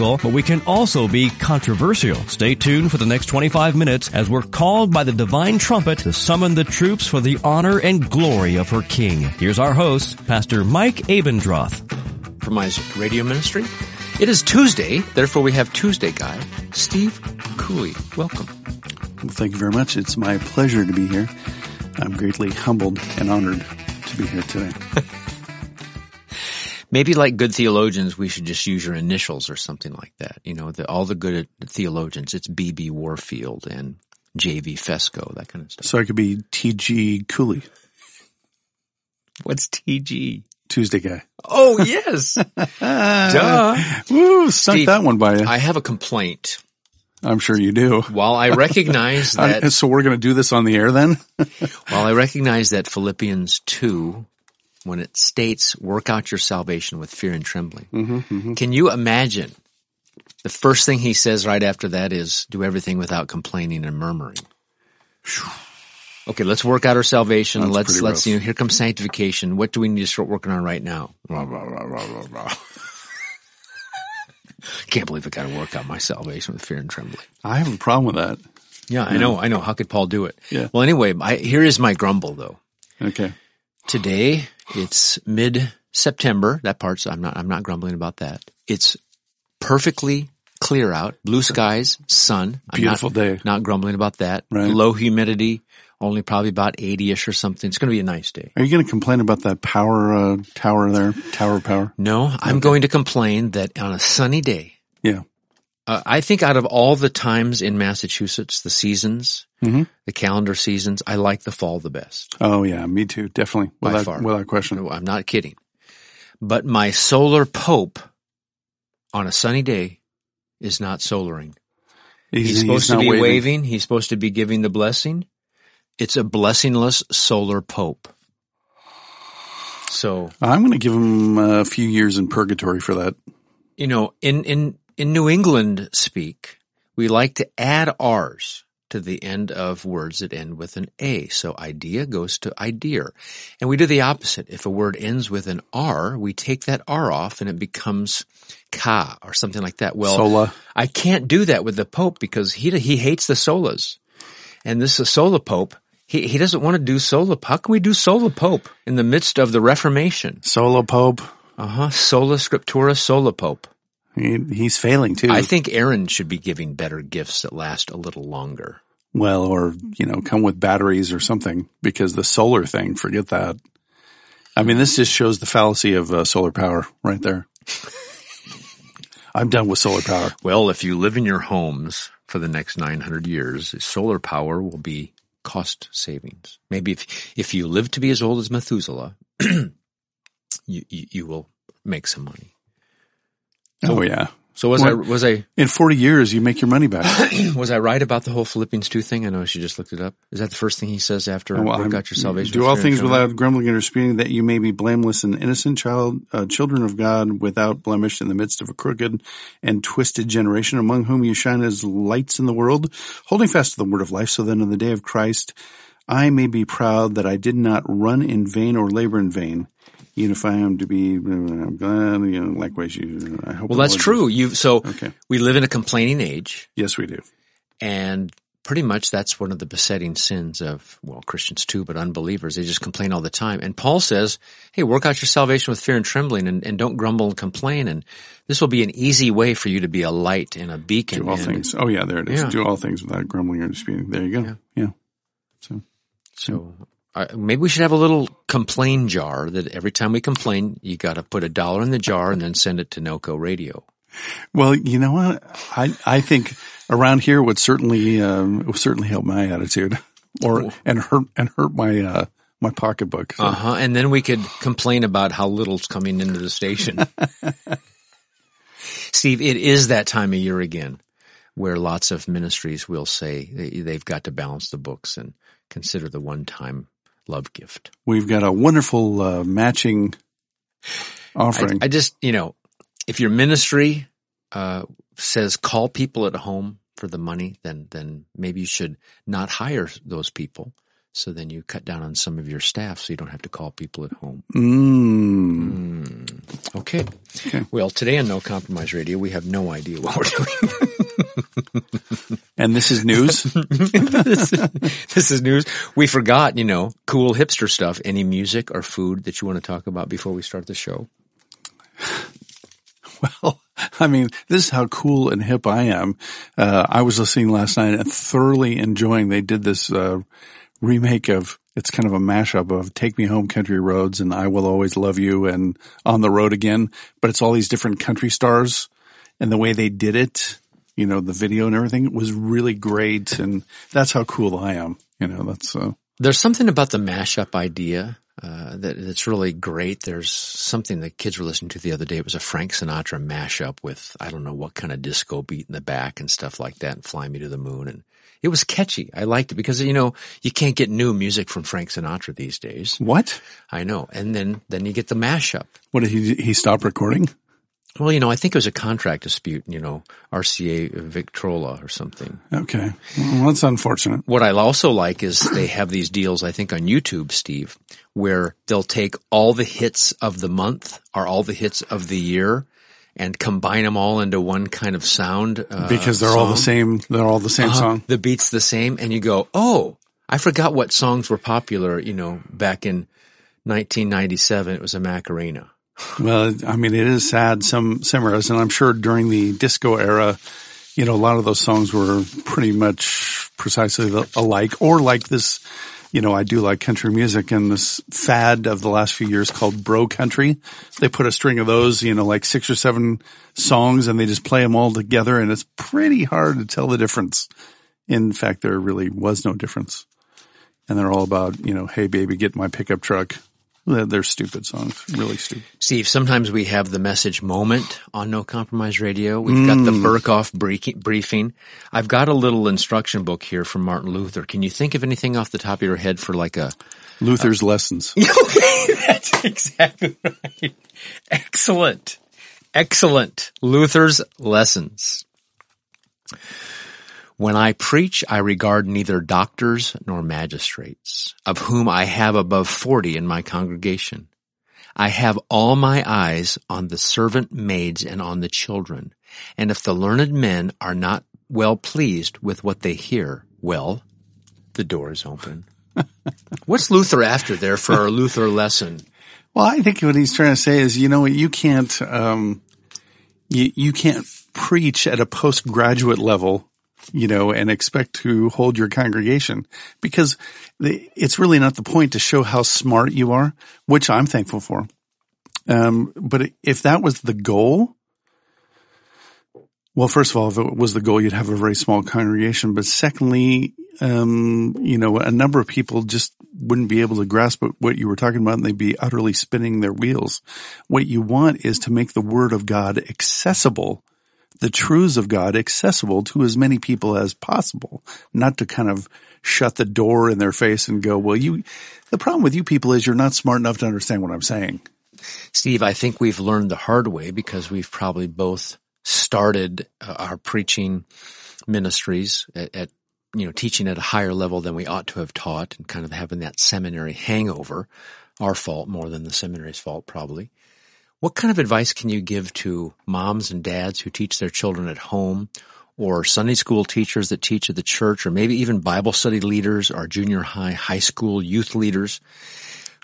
but we can also be controversial. Stay tuned for the next 25 minutes as we're called by the divine trumpet to summon the troops for the honor and glory of her King. Here's our host, Pastor Mike Abendroth. From Isaac Radio Ministry. It is Tuesday, therefore we have Tuesday guy, Steve Cooley. Welcome. Well, thank you very much. It's my pleasure to be here. I'm greatly humbled and honored to be here today. Maybe like good theologians, we should just use your initials or something like that. You know, the, all the good theologians, it's B.B. Warfield and J.V. Fesko, that kind of stuff. So I could be T.G. Cooley. What's T.G.? Tuesday guy. Oh, yes. Duh. Woo, snuck Steve, that one by you. I have a complaint. I'm sure you do. While I recognize that. So we're going to do this on the air then? while I recognize that Philippians 2 when it states work out your salvation with fear and trembling. Mm-hmm, mm-hmm. Can you imagine the first thing he says right after that is do everything without complaining and murmuring. Okay, let's work out our salvation. That's let's, let's, rough. you know, here comes sanctification. What do we need to start working on right now? Can't believe I got to work out my salvation with fear and trembling. I have a problem with that. Yeah, I know, I know. How could Paul do it? Yeah. Well, anyway, I, here is my grumble though. Okay. Today, it's mid September. That part's, I'm not, I'm not grumbling about that. It's perfectly clear out, blue skies, sun. I'm Beautiful not, day. Not grumbling about that. Right. Low humidity, only probably about 80ish or something. It's going to be a nice day. Are you going to complain about that power uh, tower there? Tower of power? No, I'm going to complain that on a sunny day, Yeah. Uh, I think out of all the times in Massachusetts, the seasons, Mhm. the calendar seasons, I like the fall the best. Oh yeah, me too. Definitely. By Without, far. without question. No, I'm not kidding. But my solar pope on a sunny day is not solaring. He's, supposed to be waving. waving. He's supposed to be giving the blessing. It's a blessingless solar pope. So, I'm going to give him a few years in purgatory for that. you know, in, in, in New England speak, we like to add R's to the end of words that end with an A. So idea goes to idea. And we do the opposite. If a word ends with an R, we take that R off and it becomes ka or something like that. Well, Sola. I can't do that with the Pope because he, he hates the solas. And this is a Sola Pope. He, he doesn't want to do Sola. How can we do Sola Pope in the midst of the Reformation? Solo Pope. Uh huh. Sola Scriptura Sola Pope. He, he's failing too. I think Aaron should be giving better gifts that last a little longer. well, or, you know, come with batteries or something because the solar thing, forget that. I mean, this just shows the fallacy of uh, solar power right there. I'm done with solar power. Well, if you live in your homes for the next 900 years, solar power will be cost savings. Maybe if, if you live to be as old as Methuselah, you, you, you will make some money. Oh yeah. So was I, was I, In 40 years, you make your money back. was I right about the whole Philippians 2 thing? I know she just looked it up. Is that the first thing he says after Well, work I'm- out your salvation? Do all things without grumbling and disputing, that you may be blameless and innocent, child, uh, children of God, without blemish in the midst of a crooked and twisted generation, among whom you shine as lights in the world, holding fast to the word of life, so that in the day of Christ I may be proud that I did not run in vain or labor in vain. Even them to be, I'm glad, you know, likewise you, I hope. Well, that's true. You, so Okay. we live in a complaining age. Yes, we do. And pretty much that's one of the besetting sins of, well, Christians too, but unbelievers. They just complain all the time. And Paul says, hey, work out your salvation with fear and trembling and, and don't grumble and complain. And this will be an easy way for you to be a light and a beacon. Do all and- things. Oh yeah, there it is. Yeah. Do all things without grumbling or disputing. There you go. Yeah. So. So uh, maybe we should have a little complain jar that every time we complain, you got to put a dollar in the jar and then send it to NOCO radio. Well, you know what? I I think around here would certainly um, would certainly help my attitude, or and hurt and hurt my uh, my pocketbook. So, Uh huh. And then we could complain about how little's coming into the station. Steve, it is that time of year again where lots of ministries will say they've got to balance the books and consider the one-time love gift. We've got a wonderful uh, matching offering. I, I, just, you know, if your ministry uh, says call people at home for the money, then then maybe you should not hire those people. So then you cut down on some of your staff so you don't have to call people at home. Mm. Mm. Okay. okay. Well, today on No Compromise Radio, we have no idea what we're doing. and this is news? this, is, this is news. We forgot, you know, cool hipster stuff. Any music or food that you want to talk about before we start the show? Well, I mean, this is how cool and hip I am. Uh, I was listening last night and thoroughly enjoying, they did this, uh, remake of, it's kind of a mashup of Take Me Home Country Roads and I Will Always Love You and On the Road Again, but it's all these different country stars and the way they did it, you know, the video and everything was really great. And that's how cool I am. You know, that's, uh, there's something about the mashup idea uh, that it's really great. There's something the kids were listening to the other day. It was a Frank Sinatra mashup with I don't know what kind of disco beat in the back and stuff like that, and "Fly Me to the Moon." And it was catchy. I liked it because you know you can't get new music from Frank Sinatra these days. What? I know. And then then you get the mashup. What did he he stop recording? Well, you know, I think it was a contract dispute, you know, RCA Victrola or something. Okay. Well, that's unfortunate. What I also like is they have these deals, I think on YouTube, Steve, where they'll take all the hits of the month or all the hits of the year and combine them all into one kind of sound. Uh, because they're song. all the same, they're all the same uh song. The beat's the same and you go, oh, I forgot what songs were popular, you know, back in 1997. It was a Macarena well, I mean, it is sad some some eras, and I'm sure during the disco era, you know, a lot of those songs were pretty much precisely alike, or like this. You know, I do like country music and this fad of the last few years called bro country. They put a string of those, you know, like six or seven songs and they just play them all together and it's pretty hard to tell the difference. In fact, there really was no difference. And they're all about, you know, hey baby, get my pickup truck. They're stupid songs, really stupid. Steve, sometimes we have the message moment on No Compromise Radio. We've mm. got the mm. Berkhof briefing. I've got a little instruction book here from Martin Luther. Can you think of anything off the top of your head for like a Luther's lessons? okay, that's exactly right. Excellent, excellent. Luther's lessons. When I preach, I regard neither doctors nor magistrates, of whom I have above forty in my congregation. I have all my eyes on the servant maids and on the children. And if the learned men are not well pleased with what they hear, well, the door is open. What's Luther after there for our Luther lesson? Well, I think what he's trying to say is, you know, you can't, um, you, you can't preach at a postgraduate level you know, and expect to hold your congregation because it's really not the point to show how smart you are, which I'm thankful for. Um, but if that was the goal, well, first of all, if it was the goal, you'd have a very small congregation. But secondly, um, you know, a number of people just wouldn't be able to grasp what you were talking about and they'd be utterly spinning their wheels. What you want is to make the word of God accessible the truths of God accessible to as many people as possible, not to kind of shut the door in their face and go, well, you, the problem with you people is you're not smart enough to understand what I'm saying. Steve, I think we've learned the hard way because we've probably both started uh, our preaching ministries at, at, you know, teaching at a higher level than we ought to have taught and kind of having that seminary hangover. Our fault more than the seminary's fault, probably. What kind of advice can you give to moms and dads who teach their children at home or Sunday school teachers that teach at the church or maybe even Bible study leaders or junior high, high school youth leaders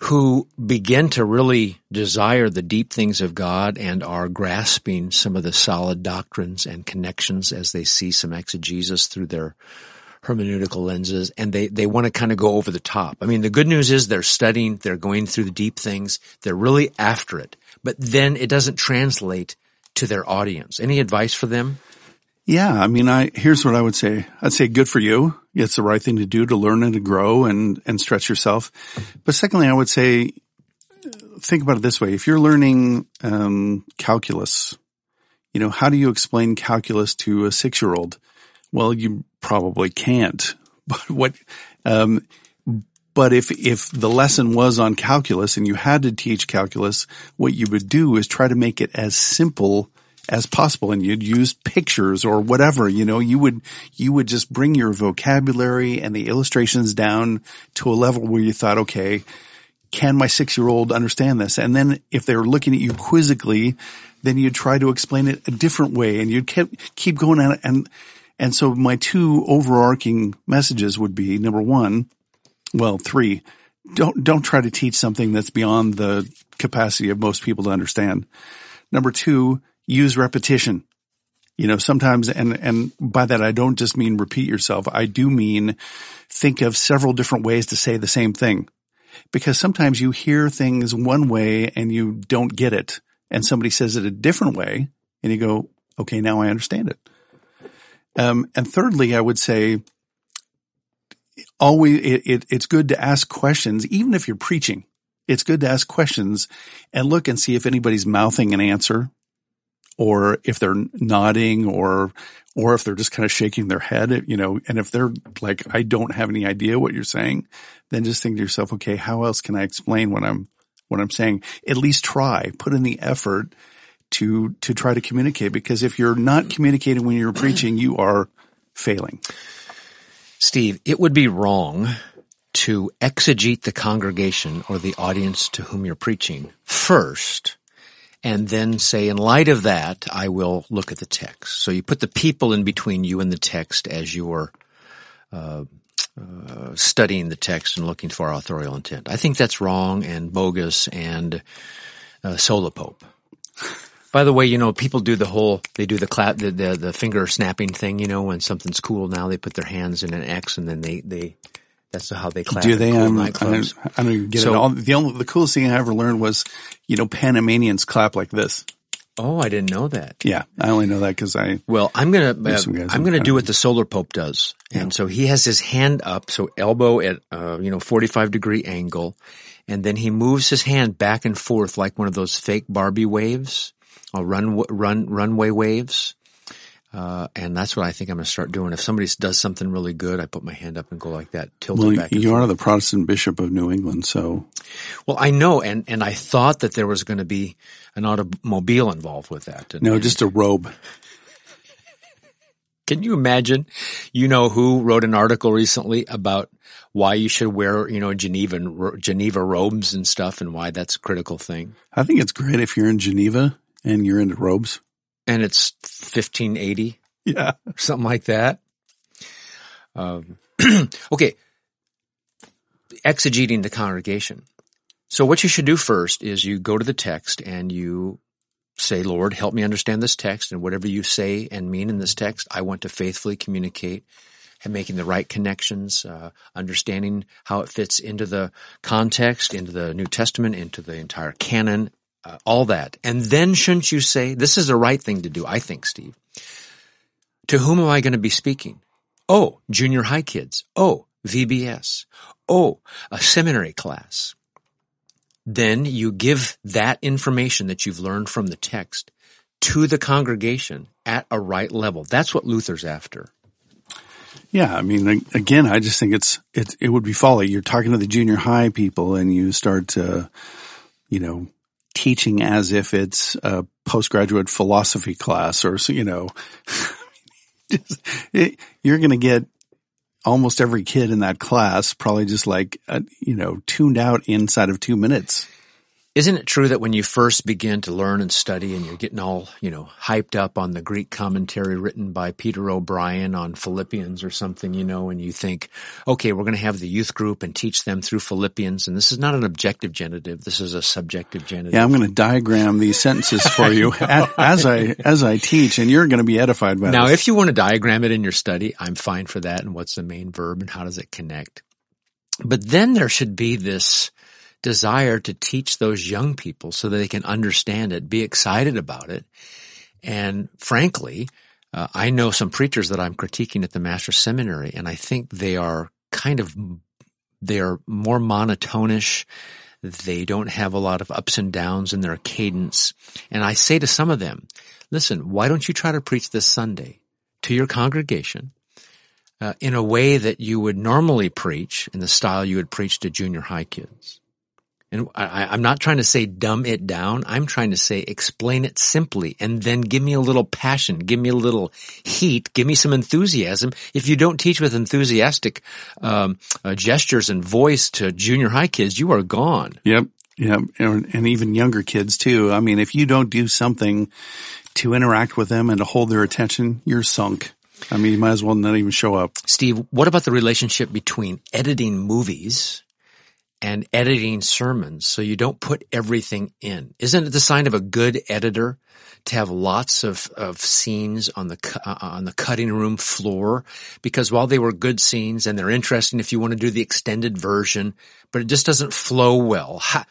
who begin to really desire the deep things of God and are grasping some of the solid doctrines and connections as they see some exegesis through their hermeneutical lenses and they, they want to kind of go over the top. I mean, the good news is they're studying, they're going through the deep things, they're really after it but then it doesn't translate to their audience. Any advice for them? Yeah, I mean, I here's what I would say. I'd say good for you. It's the right thing to do to learn and to grow and and stretch yourself. But secondly, I would say think about it this way: if you're learning um, calculus, you know, how do you explain calculus to a six year old? Well, you probably can't. But what, um, but if, if the lesson was on calculus and you had to teach calculus, what you would do is try to make it as simple as possible and you'd use pictures or whatever, you know, you would, you would just bring your vocabulary and the illustrations down to a level where you thought, okay, can my six year old understand this? And then if they're looking at you quizzically, then you'd try to explain it a different way and you'd keep, keep going at it. And, and so my two overarching messages would be number one, well, three, don't, don't try to teach something that's beyond the capacity of most people to understand. Number two, use repetition. You know, sometimes, and, and by that I don't just mean repeat yourself. I do mean think of several different ways to say the same thing. Because sometimes you hear things one way and you don't get it. And somebody says it a different way and you go, okay, now I understand it. Um, and thirdly, I would say always it, it, it's good to ask questions, even if you're preaching. It's good to ask questions and look and see if anybody's mouthing an answer or if they're nodding or or if they're just kind of shaking their head, you know, and if they're like, I don't have any idea what you're saying, then just think to yourself, okay, how else can I explain what I'm what I'm saying? At least try, put in the effort to to try to communicate because if you're not communicating when you're preaching, you are failing. Steve, it would be wrong to exegete the congregation or the audience to whom you're preaching first and then say, in light of that, I will look at the text. So you put the people in between you and the text as you're uh, uh, studying the text and looking for authorial intent. I think that's wrong and bogus and uh, sola pope. By the way, you know, people do the whole, they do the clap, the, the, the finger snapping thing, you know, when something's cool now, they put their hands in an X and then they, they, that's how they clap. Do they? Cool Um, I, don't, I don't even get So- it. All, the only, the coolest thing I ever learned was, you know, Panamanians clap like this. Oh, I didn't know that. Yeah. I only know that because I, Well, I'm gonna uh, There's some guys I'm gonna do what the solar pope does, and so he has his hand up, so elbow at uh, you know 45 degree angle, and then he moves his hand back and forth like one of those fake Barbie waves, run run runway waves. Uh, and that's what I think I'm going to start doing. If somebody does something really good, I put my hand up and go like that, tilt well, it back. and you are the Protestant Bishop of New England. So Well, I know, and and I thought that there was going to be an automobile involved with that. And- no, just a robe. Can you imagine? You know who wrote an article recently about why you should wear, you know, Geneva Geneva robes and stuff, and why that's a critical thing. I think it's great if you're in Geneva and you're into robes. And it's 1580 Yeah. something like that. Um, okay, exegeting the congregation. So what you should do first is you go to the text and you say, Lord, help me understand this text and whatever you say and mean in this text, I want to faithfully communicate and making the right connections, uh, understanding how it fits into the context, into the New Testament, into the entire canon, uh, all that. And then shouldn't you say, this is the right thing to do, I think, Steve. To whom am I going to be speaking? Oh, junior high kids. Oh, VBS. Oh, a seminary class. Then you give that information that you've learned from the text to the congregation at a right level. That's what Luther's after. Yeah. I mean, again, I just think it's, it, it would be folly. You're talking to the junior high people and you start to, you know, teaching as if it's a postgraduate philosophy class or, you know, just, it, you're going to get almost every kid in that class probably just like, uh, you know, tuned out inside of two minutes. Isn't it true that when you first begin to learn and study and you're getting all, you know, hyped up on the Greek commentary written by Peter O'Brien on Philippians or something, you know, and you think, okay, we're going to have the youth group and teach them through Philippians. And this is not an objective genitive. This is a subjective genitive. Yeah, I'm going to diagram these sentences for you a- as I as I teach, and you're going to be edified by that. Now, this. if you want to diagram it in your study, I'm fine for that. And what's the main verb and how does it connect? But then there should be this desire to teach those young people so that they can understand it, be excited about it. And frankly, uh, I know some preachers that I'm critiquing at the Master Seminary, and I think they are kind of they are more monotonish. They don't have a lot of ups and downs in their cadence. And I say to some of them, listen, why don't you try to preach this Sunday to your congregation uh, in a way that you would normally preach in the style you would preach to junior high kids? And I, am not trying to say dumb it down. I'm trying to say explain it simply and then give me a little passion, give me a little heat, give me some enthusiasm. If you don't teach with enthusiastic um, uh, gestures and voice to junior high kids, you are gone. Yep. Yep. And, and even younger kids too. I mean, if you don't do something to interact with them and to hold their attention, you're sunk. I mean, you might as well not even show up. Steve, what about the relationship between editing movies and editing sermons so you don't put everything in. Isn't it the sign of a good editor to have lots of, of scenes on the, uh, on the cutting room floor? Because while they were good scenes and they're interesting if you want to do the extended version, but it just doesn't flow well. How,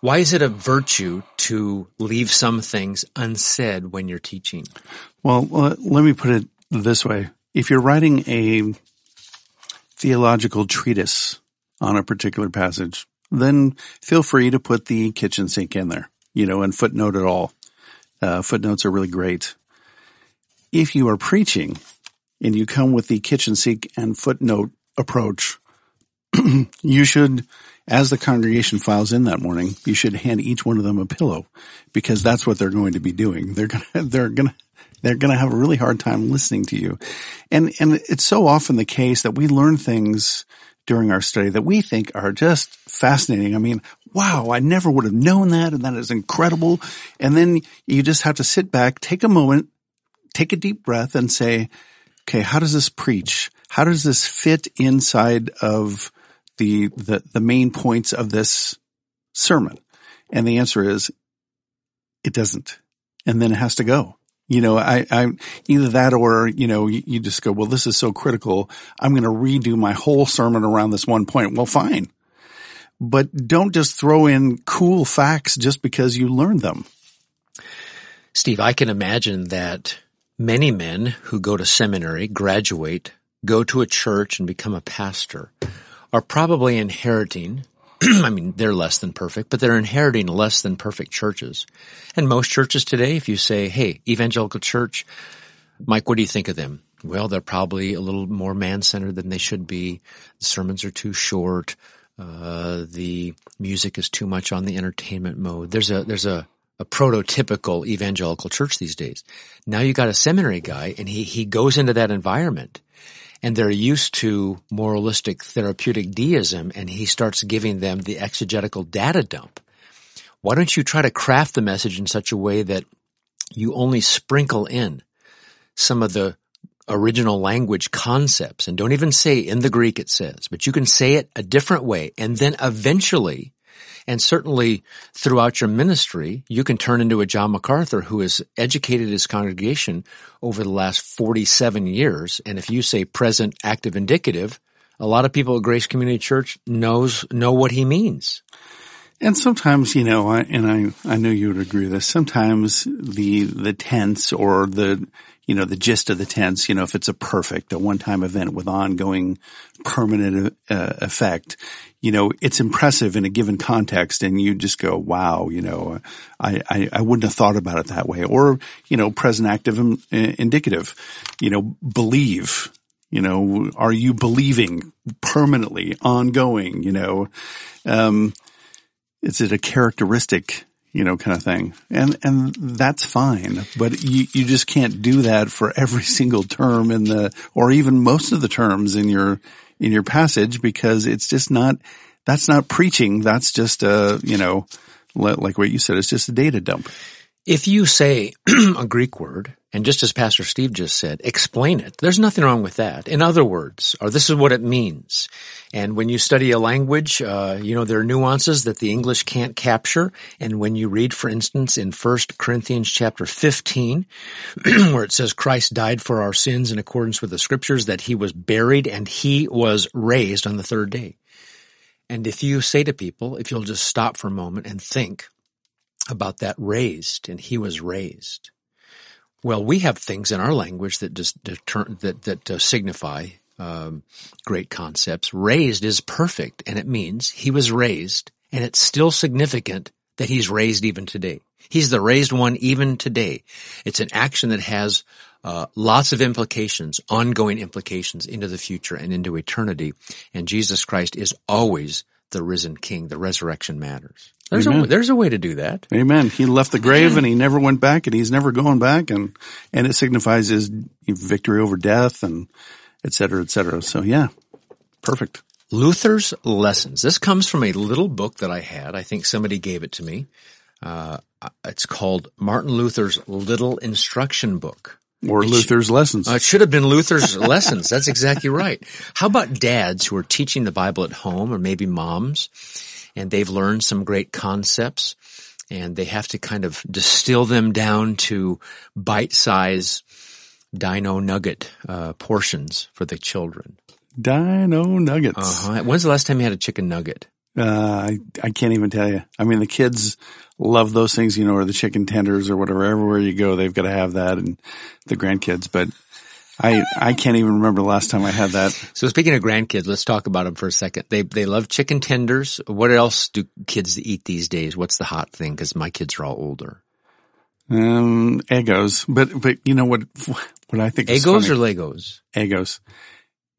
why is it a virtue to leave some things unsaid when you're teaching? Well, let me put it this way. If you're writing a theological treatise on a particular passage, then feel free to put the kitchen sink in there, you know, and footnote it all. Uh, footnotes are really great. If you are preaching and you come with the kitchen sink and footnote approach, you should, as the congregation files in that morning, you should hand each one of them a pillow because that's what they're going to be doing. They're gonna, they're gonna, they're going to have a really hard time listening to you. And, and it's so often the case that we learn things during our study that we think are just fascinating. I mean, wow, I never would have known that and that is incredible. And then you just have to sit back, take a moment, take a deep breath and say, okay, how does this preach? How does this fit inside of the, the, the main points of this sermon? And the answer is it doesn't. And then it has to go. You know, I, I, either that or, you know, you, you just go, well, this is so critical. I'm going to redo my whole sermon around this one point. Well, fine. But don't just throw in cool facts just because you learned them. Steve, I can imagine that many men who go to seminary, graduate, go to a church and become a pastor are probably inheriting I mean, they're less than perfect, but they're inheriting less than perfect churches. And most churches today, if you say, hey, evangelical church, Mike, what do you think of them? Well, they're probably a little more man-centered than they should be. The sermons are too short. Uh, the music is too much on the entertainment mode. There's a, there's a, a prototypical evangelical church these days. Now you got a seminary guy and he, he goes into that environment and they're used to moralistic therapeutic deism and he starts giving them the exegetical data dump. Why don't you try to craft the message in such a way that you only sprinkle in some of the original language concepts and don't even say in the Greek it says, but you can say it a different way and then eventually and certainly throughout your ministry, you can turn into a John MacArthur who has educated his congregation over the last 47 years. And if you say present, active, indicative, a lot of people at Grace Community Church knows, know what he means. And sometimes, you know, and I, I know you would agree with this. Sometimes the, the tense or the, you know, the gist of the tense, you know, if it's a perfect, a one-time event with ongoing permanent uh, effect, you know, it's impressive in a given context and you just go, wow, you know, I, I, I wouldn't have thought about it that way. Or, you know, present active indicative, you know, believe, you know, are you believing permanently, ongoing, you know, um, is it a characteristic you know, kind of thing. And, and that's fine, but you, you just can't do that for every single term in the, or even most of the terms in your, in your passage because it's just not, that's not preaching. That's just a, you know, like what you said, it's just a data dump. If you say a Greek word, and just as Pastor Steve just said, explain it. There's nothing wrong with that. In other words, or this is what it means. And when you study a language, uh, you know, there are nuances that the English can't capture. And when you read, for instance, in 1 Corinthians chapter 15, where it says Christ died for our sins in accordance with the scriptures, that he was buried and he was raised on the third day. And if you say to people, if you'll just stop for a moment and think, about that raised and he was raised. Well, we have things in our language that just deter, that that uh, signify um, great concepts. Raised is perfect, and it means he was raised And it's still significant that he's raised even today. He's the raised one even today. It's an action that has uh, lots of implications, ongoing implications into the future and into eternity. And Jesus Christ is always the risen King. The resurrection matters. There's a, there's a way to do that. Amen. He left the grave and he never went back and he's never going back and, and it signifies his victory over death and et cetera, et cetera. So yeah, perfect. Luther's Lessons. This comes from a little book that I had. I think somebody gave it to me. Uh, it's called Martin Luther's Little Instruction Book. Or Luther's lessons. Uh, it should have been Luther's Lessons. That's exactly right. How about dads who are teaching the Bible at home or maybe moms and they've learned some great concepts and they have to kind of distill them down to bite-size dino nugget uh, portions for the children. Dino nuggets. Uh-huh. When's the last time you had a chicken nugget? Uh, I, I can't even tell you. I mean, the kids love those things, you know, or the chicken tenders or whatever. Everywhere you go, they've got to have that and the grandkids, but I, I can't even remember the last time I had that. So speaking of grandkids, let's talk about them for a second. They, they love chicken tenders. What else do kids eat these days? What's the hot thing? Cause my kids are all older. Um, Egos, but, but you know what, what I think is Egos or Legos? Eggos.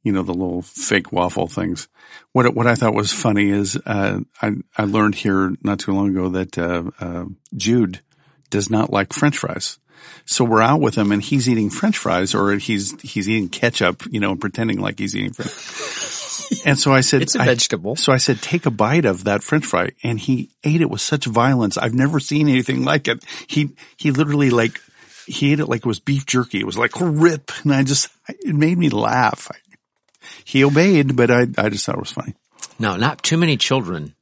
You know, the little fake waffle things. What, what I thought was funny is, uh, I, I learned here not too long ago that, uh, uh, Jude does not like french fries. So we're out with him and he's eating french fries or he's, he's eating ketchup, you know, and pretending like he's eating french. and so I said, It's a I- vegetable. so I said, take a bite of that french fry. And he ate it with such violence. I've never seen anything like it. He, he literally like, he ate it like it was beef jerky. It was like rip. And I just, it made me laugh. I, he obeyed, but I, I just thought it was funny. No, not too many children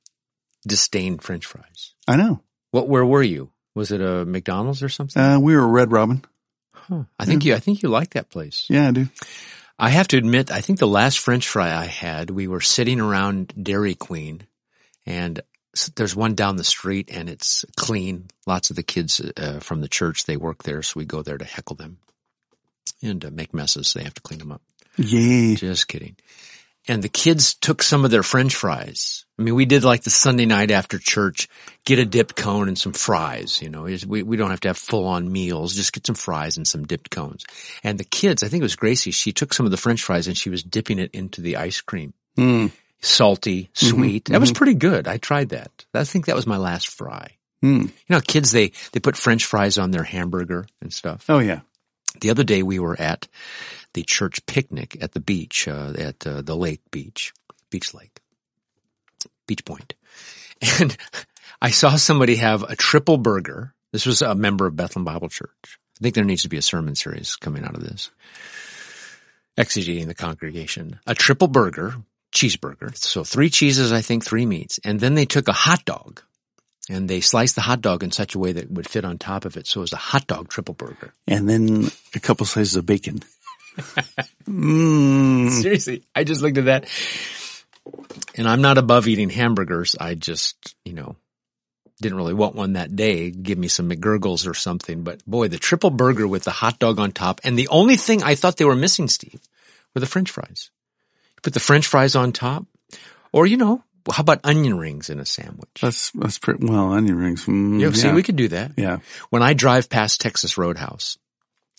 disdain french fries. I know. What, where were you? Was it a McDonald's or something? Uh, we were a Red Robin. Huh. I think you, I think you like that place. Yeah, I do. I have to admit, I think the last French fry I had, we were sitting around Dairy Queen and there's one down the street and it's clean. Lots of the kids uh, from the church, they work there. So we go there to heckle them and uh, make messes. They have to clean them up. Yay. Just kidding. And the kids took some of their french fries. I mean, we did like the Sunday night after church, get a dipped cone and some fries, you know, we, we don't have to have full on meals, just get some fries and some dipped cones. And the kids, I think it was Gracie, she took some of the french fries and she was dipping it into the ice cream. Mm. Salty, sweet. That was pretty good. I tried that. I think that was my last fry. Mm. You know, kids, they, they put french fries on their hamburger and stuff. Oh yeah. The other day we were at the church picnic at the beach, uh, at uh, the lake beach, beach lake, beach point. And I saw somebody have a triple burger. This was a member of Bethlehem Bible Church. I think there needs to be a sermon series coming out of this. Exegeting the congregation. A triple burger, cheeseburger. So three cheeses, I think, three meats. And then they took a hot dog and they sliced the hot dog in such a way that it would fit on top of it. So it was a hot dog triple burger. And then a couple slices of bacon. mm. Seriously, I just looked at that. And I'm not above eating hamburgers. I just, you know, didn't really want one that day. Give me some McGurgles or something. But boy, the triple burger with the hot dog on top. And the only thing I thought they were missing, Steve, were the french fries. Put the french fries on top. Or, you know, how about onion rings in a sandwich? That's, that's pretty, well, onion rings. Mm, You know, see, we could do that. yeah. When I drive past Texas Roadhouse,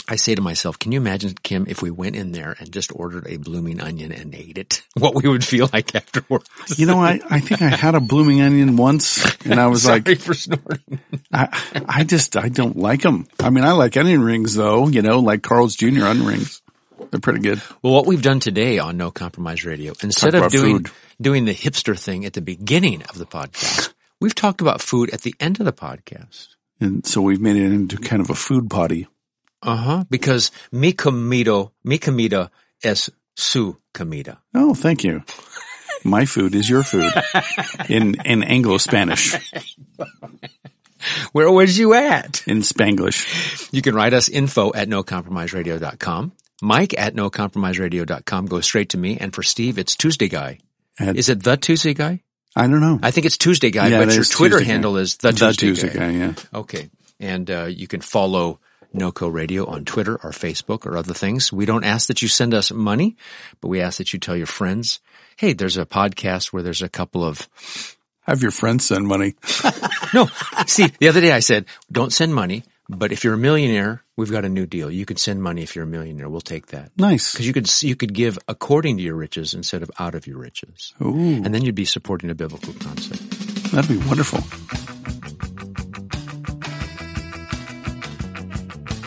I say to myself, can you imagine, Kim, if we went in there and just ordered a blooming onion and ate it? What we would feel like afterwards. You know, I, I think I had a blooming onion once and I was like, for snorting. I, I just, I don't like them. I mean, I like onion rings though, you know, like Carl's Jr. onion rings. They're pretty good. Well, what we've done today on No Compromise Radio, instead of doing, food. Doing the hipster thing at the beginning of the podcast, we've talked about food at the end of the podcast. And so we've made it into kind of a food potty. Uh huh. Because mi comido, mi comida es su comida. Oh, thank you. My food is your food in, in Anglo Spanish, Where was you at? in Spanglish. You can write us info at nocompromiseradio.com. Mike at nocompromiseradio.com goes straight to me. And for Steve, it's Tuesday Guy. At- Is it the Tuesday Guy? I don't know. I think it's Tuesday Guy, Yeah, but your Twitter Tuesday Guy. handle is the, the Tuesday, Tuesday Guy. guy, yeah. Okay. And uh, you can follow NoCo Radio on Twitter or Facebook or other things. We don't ask that you send us money, but we ask that you tell your friends, hey, there's a podcast where there's a couple of Have your friends send money. No, see, the other day I said, don't send money, but if you're a millionaire, we've got a new deal. You can send money if you're a millionaire. We'll take that. Nice. Because you could, you could give according to your riches instead of out of your riches. Ooh, And then you'd be supporting a biblical concept. that'd be wonderful.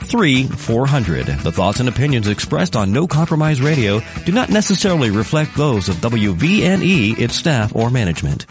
3400. The thoughts and opinions expressed on No Compromise Radio do not necessarily reflect those of WVNE, its staff, or management.